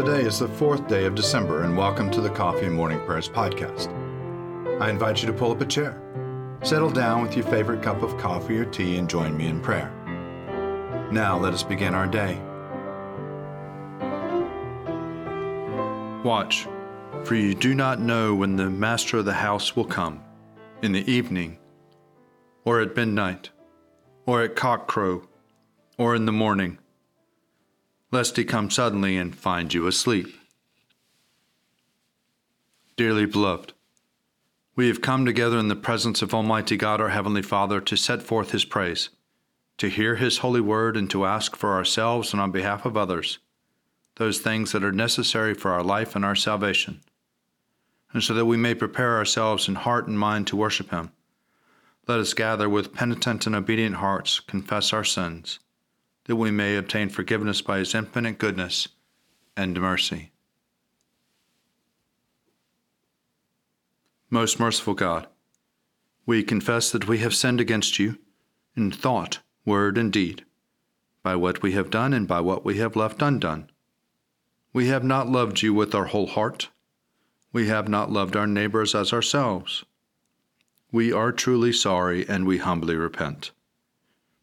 Today is the fourth day of December, and welcome to the Coffee and Morning Prayers podcast. I invite you to pull up a chair, settle down with your favorite cup of coffee or tea, and join me in prayer. Now let us begin our day. Watch, for you do not know when the master of the house will come in the evening, or at midnight, or at cockcrow, or in the morning lest he come suddenly and find you asleep. Dearly beloved, we have come together in the presence of Almighty God, our Heavenly Father, to set forth His praise, to hear His holy word, and to ask for ourselves and on behalf of others those things that are necessary for our life and our salvation, and so that we may prepare ourselves in heart and mind to worship Him. Let us gather with penitent and obedient hearts, confess our sins that we may obtain forgiveness by his infinite goodness and mercy. Most merciful God, we confess that we have sinned against you in thought, word, and deed, by what we have done and by what we have left undone. We have not loved you with our whole heart. We have not loved our neighbors as ourselves. We are truly sorry and we humbly repent.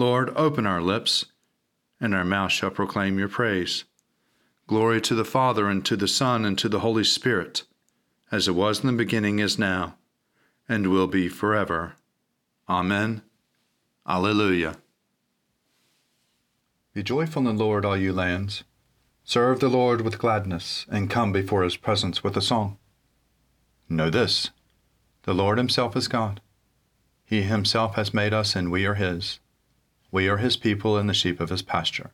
Lord, open our lips, and our mouth shall proclaim your praise. Glory to the Father, and to the Son, and to the Holy Spirit, as it was in the beginning, is now, and will be forever. Amen. Alleluia. Be joyful in the Lord, all you lands. Serve the Lord with gladness, and come before his presence with a song. Know this the Lord himself is God. He himself has made us, and we are his. We are his people and the sheep of his pasture.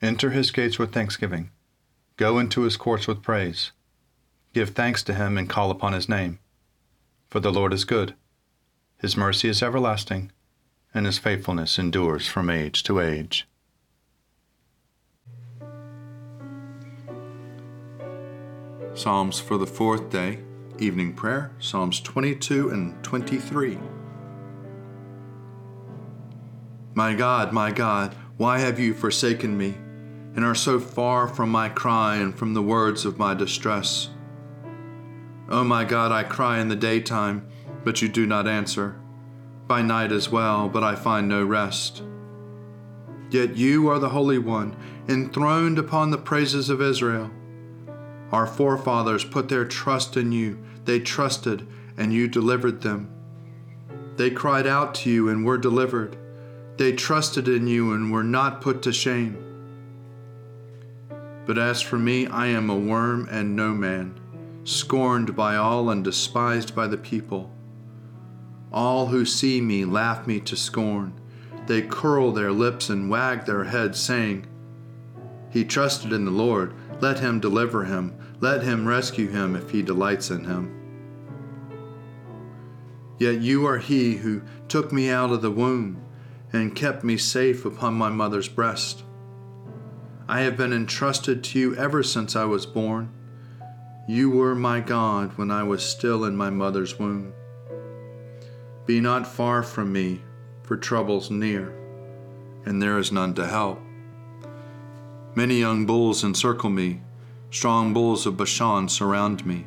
Enter his gates with thanksgiving. Go into his courts with praise. Give thanks to him and call upon his name. For the Lord is good. His mercy is everlasting, and his faithfulness endures from age to age. Psalms for the fourth day, evening prayer, Psalms 22 and 23. My God, my God, why have you forsaken me, and are so far from my cry and from the words of my distress? O oh my God, I cry in the daytime, but you do not answer, by night as well, but I find no rest. Yet you are the Holy One, enthroned upon the praises of Israel. Our forefathers put their trust in you, they trusted, and you delivered them. They cried out to you and were delivered. They trusted in you and were not put to shame. But as for me, I am a worm and no man, scorned by all and despised by the people. All who see me laugh me to scorn. They curl their lips and wag their heads, saying, He trusted in the Lord. Let him deliver him. Let him rescue him if he delights in him. Yet you are he who took me out of the womb and kept me safe upon my mother's breast. I have been entrusted to you ever since I was born. You were my God when I was still in my mother's womb. Be not far from me, for trouble's near, and there is none to help. Many young bulls encircle me, strong bulls of Bashan surround me.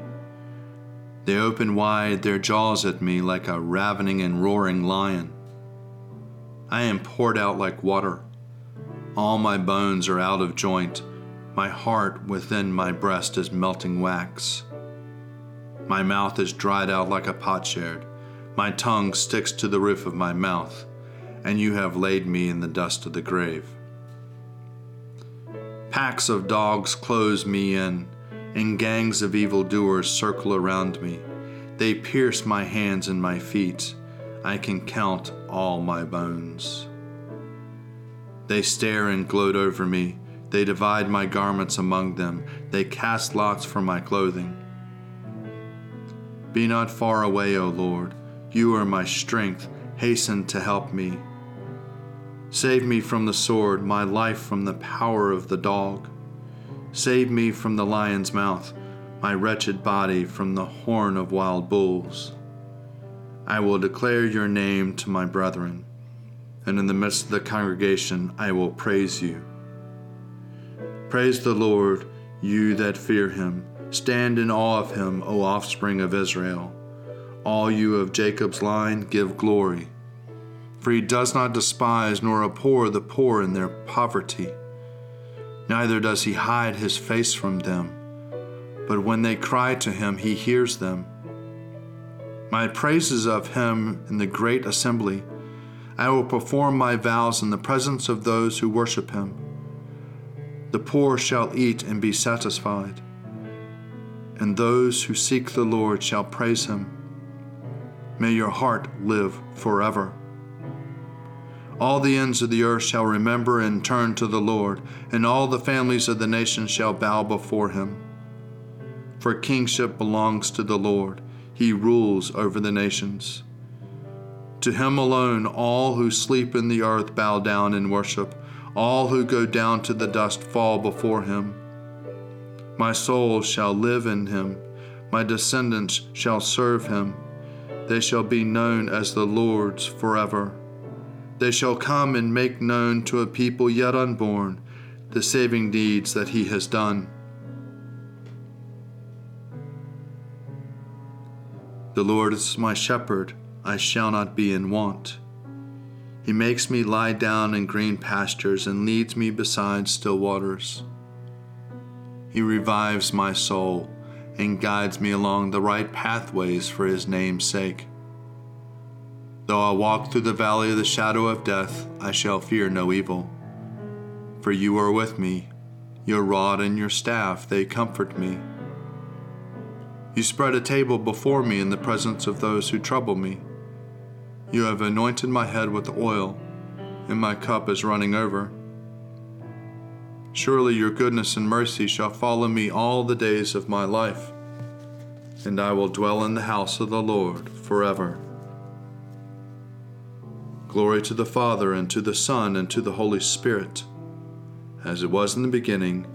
They open wide their jaws at me like a ravening and roaring lion. I am poured out like water. All my bones are out of joint. My heart within my breast is melting wax. My mouth is dried out like a potsherd. My tongue sticks to the roof of my mouth, and you have laid me in the dust of the grave. Packs of dogs close me in, and gangs of evildoers circle around me. They pierce my hands and my feet I can count all my bones. They stare and gloat over me. They divide my garments among them, they cast lots for my clothing. Be not far away, O Lord. You are my strength. Hasten to help me. Save me from the sword, my life from the power of the dog. Save me from the lion's mouth, my wretched body from the horn of wild bulls. I will declare your name to my brethren, and in the midst of the congregation I will praise you. Praise the Lord, you that fear him. Stand in awe of him, O offspring of Israel. All you of Jacob's line, give glory. For he does not despise nor abhor the poor in their poverty, neither does he hide his face from them. But when they cry to him, he hears them. My praises of him in the great assembly. I will perform my vows in the presence of those who worship him. The poor shall eat and be satisfied, and those who seek the Lord shall praise him. May your heart live forever. All the ends of the earth shall remember and turn to the Lord, and all the families of the nations shall bow before him. For kingship belongs to the Lord, he rules over the nations. To him alone all who sleep in the earth bow down in worship all who go down to the dust fall before him. My soul shall live in him, my descendants shall serve him. They shall be known as the Lord's forever. They shall come and make known to a people yet unborn the saving deeds that he has done. The Lord is my shepherd, I shall not be in want. He makes me lie down in green pastures and leads me beside still waters. He revives my soul and guides me along the right pathways for his name's sake. Though I walk through the valley of the shadow of death, I shall fear no evil. For you are with me, your rod and your staff, they comfort me. You spread a table before me in the presence of those who trouble me. You have anointed my head with oil, and my cup is running over. Surely your goodness and mercy shall follow me all the days of my life, and I will dwell in the house of the Lord forever. Glory to the Father, and to the Son, and to the Holy Spirit, as it was in the beginning,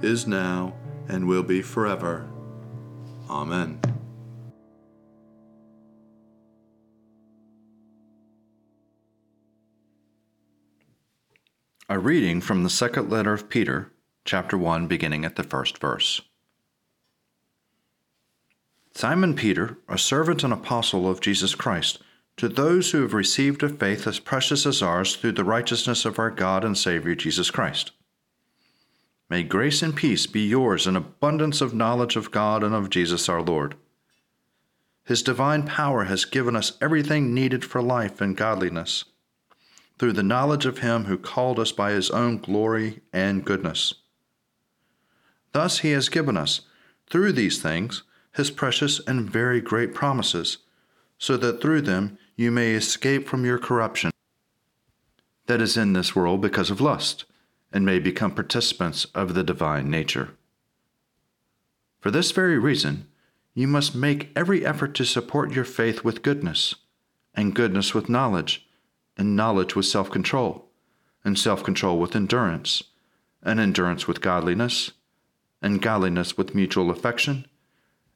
is now, and will be forever. Amen. A reading from the second letter of Peter, chapter 1, beginning at the first verse. Simon Peter, a servant and apostle of Jesus Christ, to those who have received a faith as precious as ours through the righteousness of our God and Savior Jesus Christ. May grace and peace be yours in abundance of knowledge of God and of Jesus our Lord. His divine power has given us everything needed for life and godliness through the knowledge of him who called us by his own glory and goodness. Thus he has given us, through these things, his precious and very great promises, so that through them you may escape from your corruption that is in this world because of lust, and may become participants of the divine nature. For this very reason, you must make every effort to support your faith with goodness, and goodness with knowledge and knowledge with self control, and self control with endurance, and endurance with godliness, and godliness with mutual affection,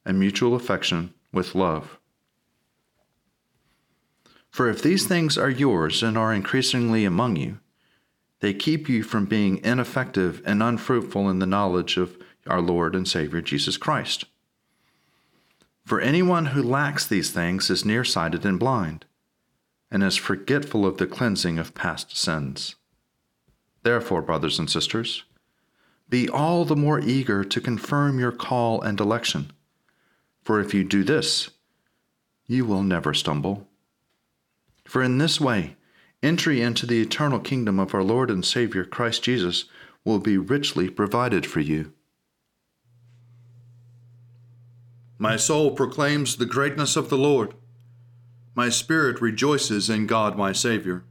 and mutual affection with love. For if these things are yours and are increasingly among you, they keep you from being ineffective and unfruitful in the knowledge of our Lord and Savior Jesus Christ. For anyone who lacks these things is nearsighted and blind and is forgetful of the cleansing of past sins. Therefore, brothers and sisters, be all the more eager to confirm your call and election, for if you do this, you will never stumble. For in this way, entry into the eternal kingdom of our Lord and Savior Christ Jesus will be richly provided for you. My soul proclaims the greatness of the Lord. My spirit rejoices in God my Savior.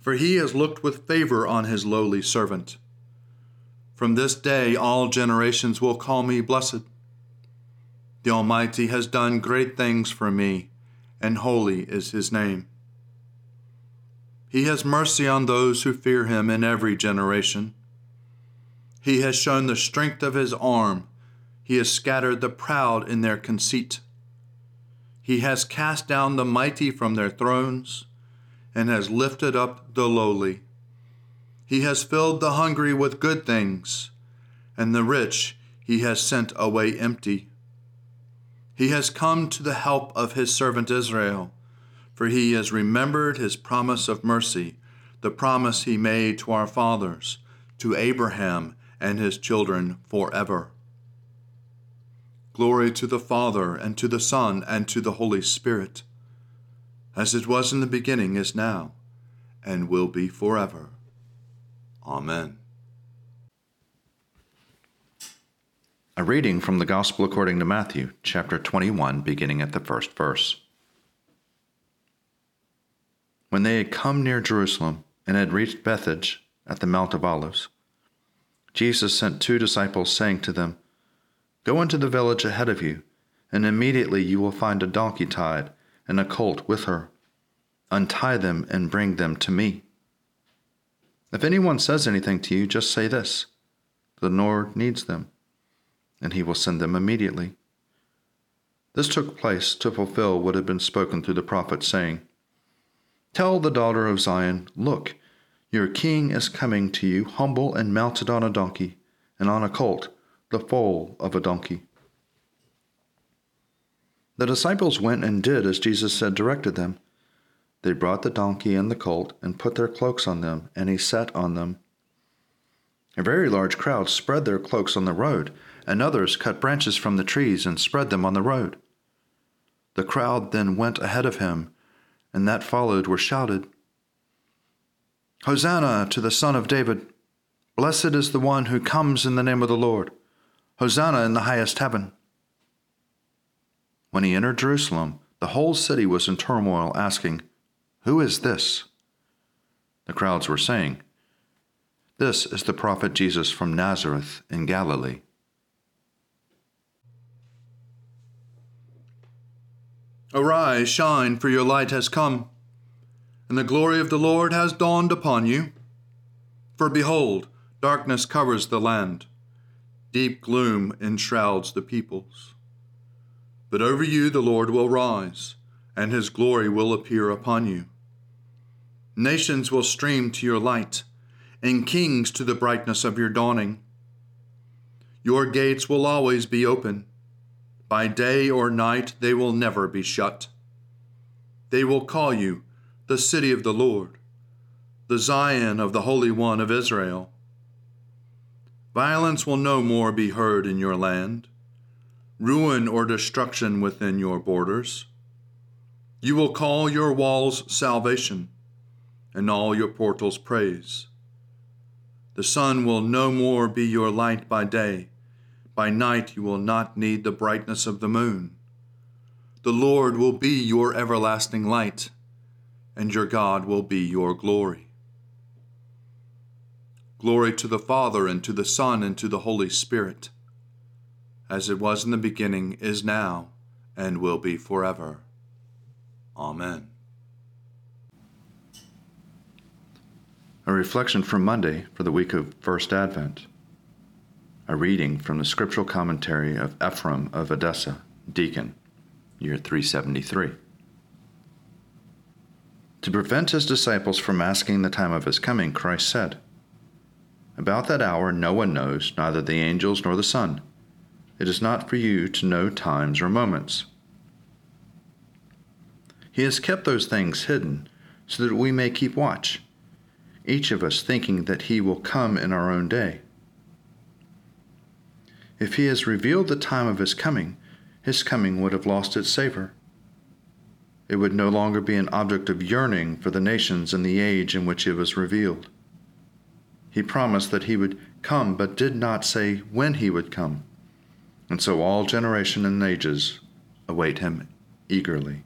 For he has looked with favor on his lowly servant. From this day, all generations will call me blessed. The Almighty has done great things for me, and holy is his name. He has mercy on those who fear him in every generation. He has shown the strength of his arm. He has scattered the proud in their conceit. He has cast down the mighty from their thrones and has lifted up the lowly. He has filled the hungry with good things, and the rich he has sent away empty. He has come to the help of his servant Israel, for he has remembered his promise of mercy, the promise he made to our fathers, to Abraham and his children forever. Glory to the Father, and to the Son, and to the Holy Spirit, as it was in the beginning, is now, and will be forever. Amen. A reading from the Gospel according to Matthew, chapter 21, beginning at the first verse. When they had come near Jerusalem and had reached Bethphage at the Mount of Olives, Jesus sent two disciples, saying to them, Go into the village ahead of you, and immediately you will find a donkey tied and a colt with her. Untie them and bring them to me. If anyone says anything to you, just say this The Lord needs them, and he will send them immediately. This took place to fulfill what had been spoken through the prophet, saying, Tell the daughter of Zion, Look, your king is coming to you, humble and mounted on a donkey, and on a colt the foal of a donkey. The disciples went and did as Jesus had directed them. They brought the donkey and the colt and put their cloaks on them, and he sat on them. A very large crowd spread their cloaks on the road, and others cut branches from the trees and spread them on the road. The crowd then went ahead of him, and that followed were shouted, Hosanna to the Son of David! Blessed is the one who comes in the name of the Lord! Hosanna in the highest heaven. When he entered Jerusalem, the whole city was in turmoil, asking, Who is this? The crowds were saying, This is the prophet Jesus from Nazareth in Galilee. Arise, shine, for your light has come, and the glory of the Lord has dawned upon you. For behold, darkness covers the land Deep gloom enshrouds the peoples. But over you the Lord will rise, and his glory will appear upon you. Nations will stream to your light, and kings to the brightness of your dawning. Your gates will always be open. By day or night they will never be shut. They will call you the city of the Lord, the Zion of the Holy One of Israel. Violence will no more be heard in your land, ruin or destruction within your borders. You will call your walls salvation, and all your portals praise. The sun will no more be your light by day. By night you will not need the brightness of the moon. The Lord will be your everlasting light, and your God will be your glory. Glory to the Father, and to the Son, and to the Holy Spirit, as it was in the beginning, is now, and will be forever. Amen. A reflection from Monday for the week of First Advent. A reading from the scriptural commentary of Ephraim of Edessa, deacon, year 373. To prevent his disciples from asking the time of his coming, Christ said, about that hour no one knows, neither the angels nor the Son. It is not for you to know times or moments. He has kept those things hidden so that we may keep watch, each of us thinking that He will come in our own day. If He has revealed the time of His coming, His coming would have lost its savor. It would no longer be an object of yearning for the nations in the age in which it was revealed. He promised that he would come, but did not say when he would come. And so all generation and ages await him eagerly.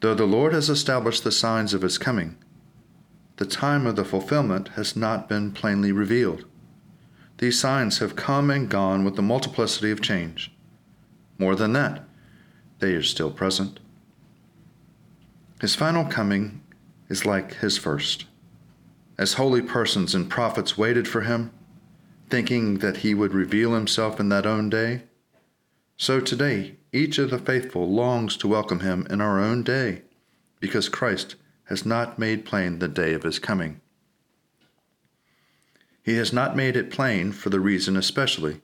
Though the Lord has established the signs of his coming, the time of the fulfillment has not been plainly revealed. These signs have come and gone with the multiplicity of change. More than that, they are still present. His final coming is like his first. As holy persons and prophets waited for him, thinking that he would reveal himself in that own day, so today each of the faithful longs to welcome him in our own day, because Christ has not made plain the day of his coming. He has not made it plain for the reason especially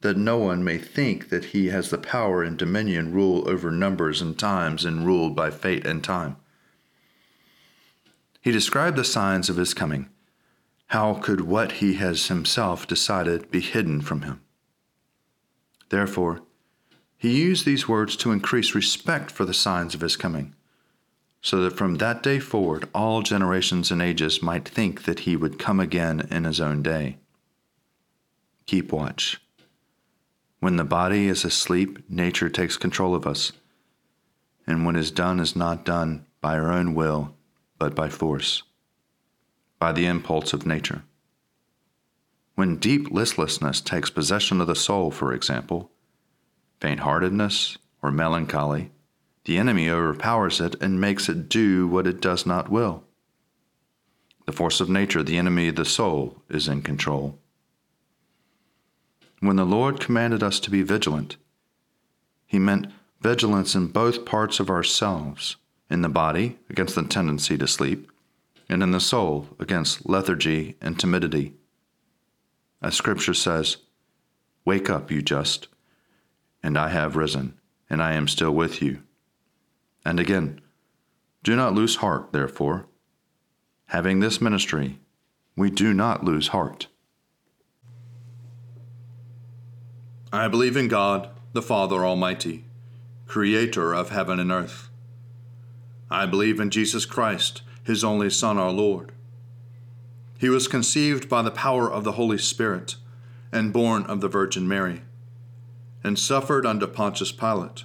that no one may think that he has the power and dominion rule over numbers and times and ruled by fate and time. He described the signs of his coming. How could what he has himself decided be hidden from him? Therefore, he used these words to increase respect for the signs of his coming, so that from that day forward all generations and ages might think that he would come again in his own day. Keep watch. When the body is asleep, nature takes control of us. And what is done is not done by our own will, but by force, by the impulse of nature. When deep listlessness takes possession of the soul, for example, faint heartedness or melancholy, the enemy overpowers it and makes it do what it does not will. The force of nature, the enemy the soul, is in control. When the Lord commanded us to be vigilant, he meant vigilance in both parts of ourselves in the body against the tendency to sleep, and in the soul against lethargy and timidity. As Scripture says, Wake up, you just, and I have risen, and I am still with you. And again, do not lose heart, therefore. Having this ministry, we do not lose heart. I believe in God, the Father Almighty, creator of heaven and earth. I believe in Jesus Christ, his only Son, our Lord. He was conceived by the power of the Holy Spirit and born of the Virgin Mary, and suffered under Pontius Pilate,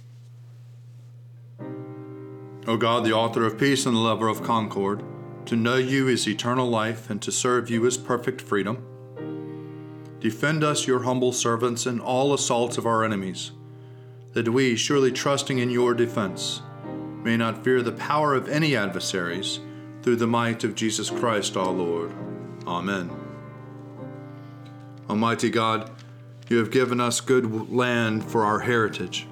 O God, the author of peace and the lover of concord, to know you is eternal life, and to serve you is perfect freedom. Defend us, your humble servants, in all assaults of our enemies that we, surely trusting in your defense, may not fear the power of any adversaries, through the might of Jesus Christ our Lord. Amen. Almighty God, you have given us good land for our heritage.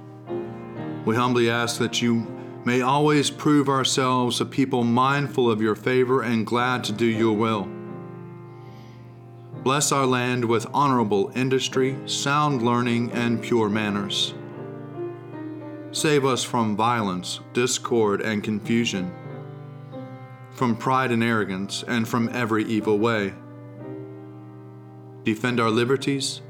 We humbly ask that you may always prove ourselves a people mindful of your favor and glad to do your will. Bless our land with honorable industry, sound learning, and pure manners. Save us from violence, discord, and confusion, from pride and arrogance, and from every evil way. Defend our liberties,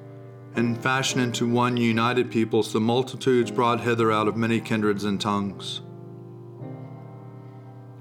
and fashion into one united peoples the multitudes brought hither out of many kindreds and tongues.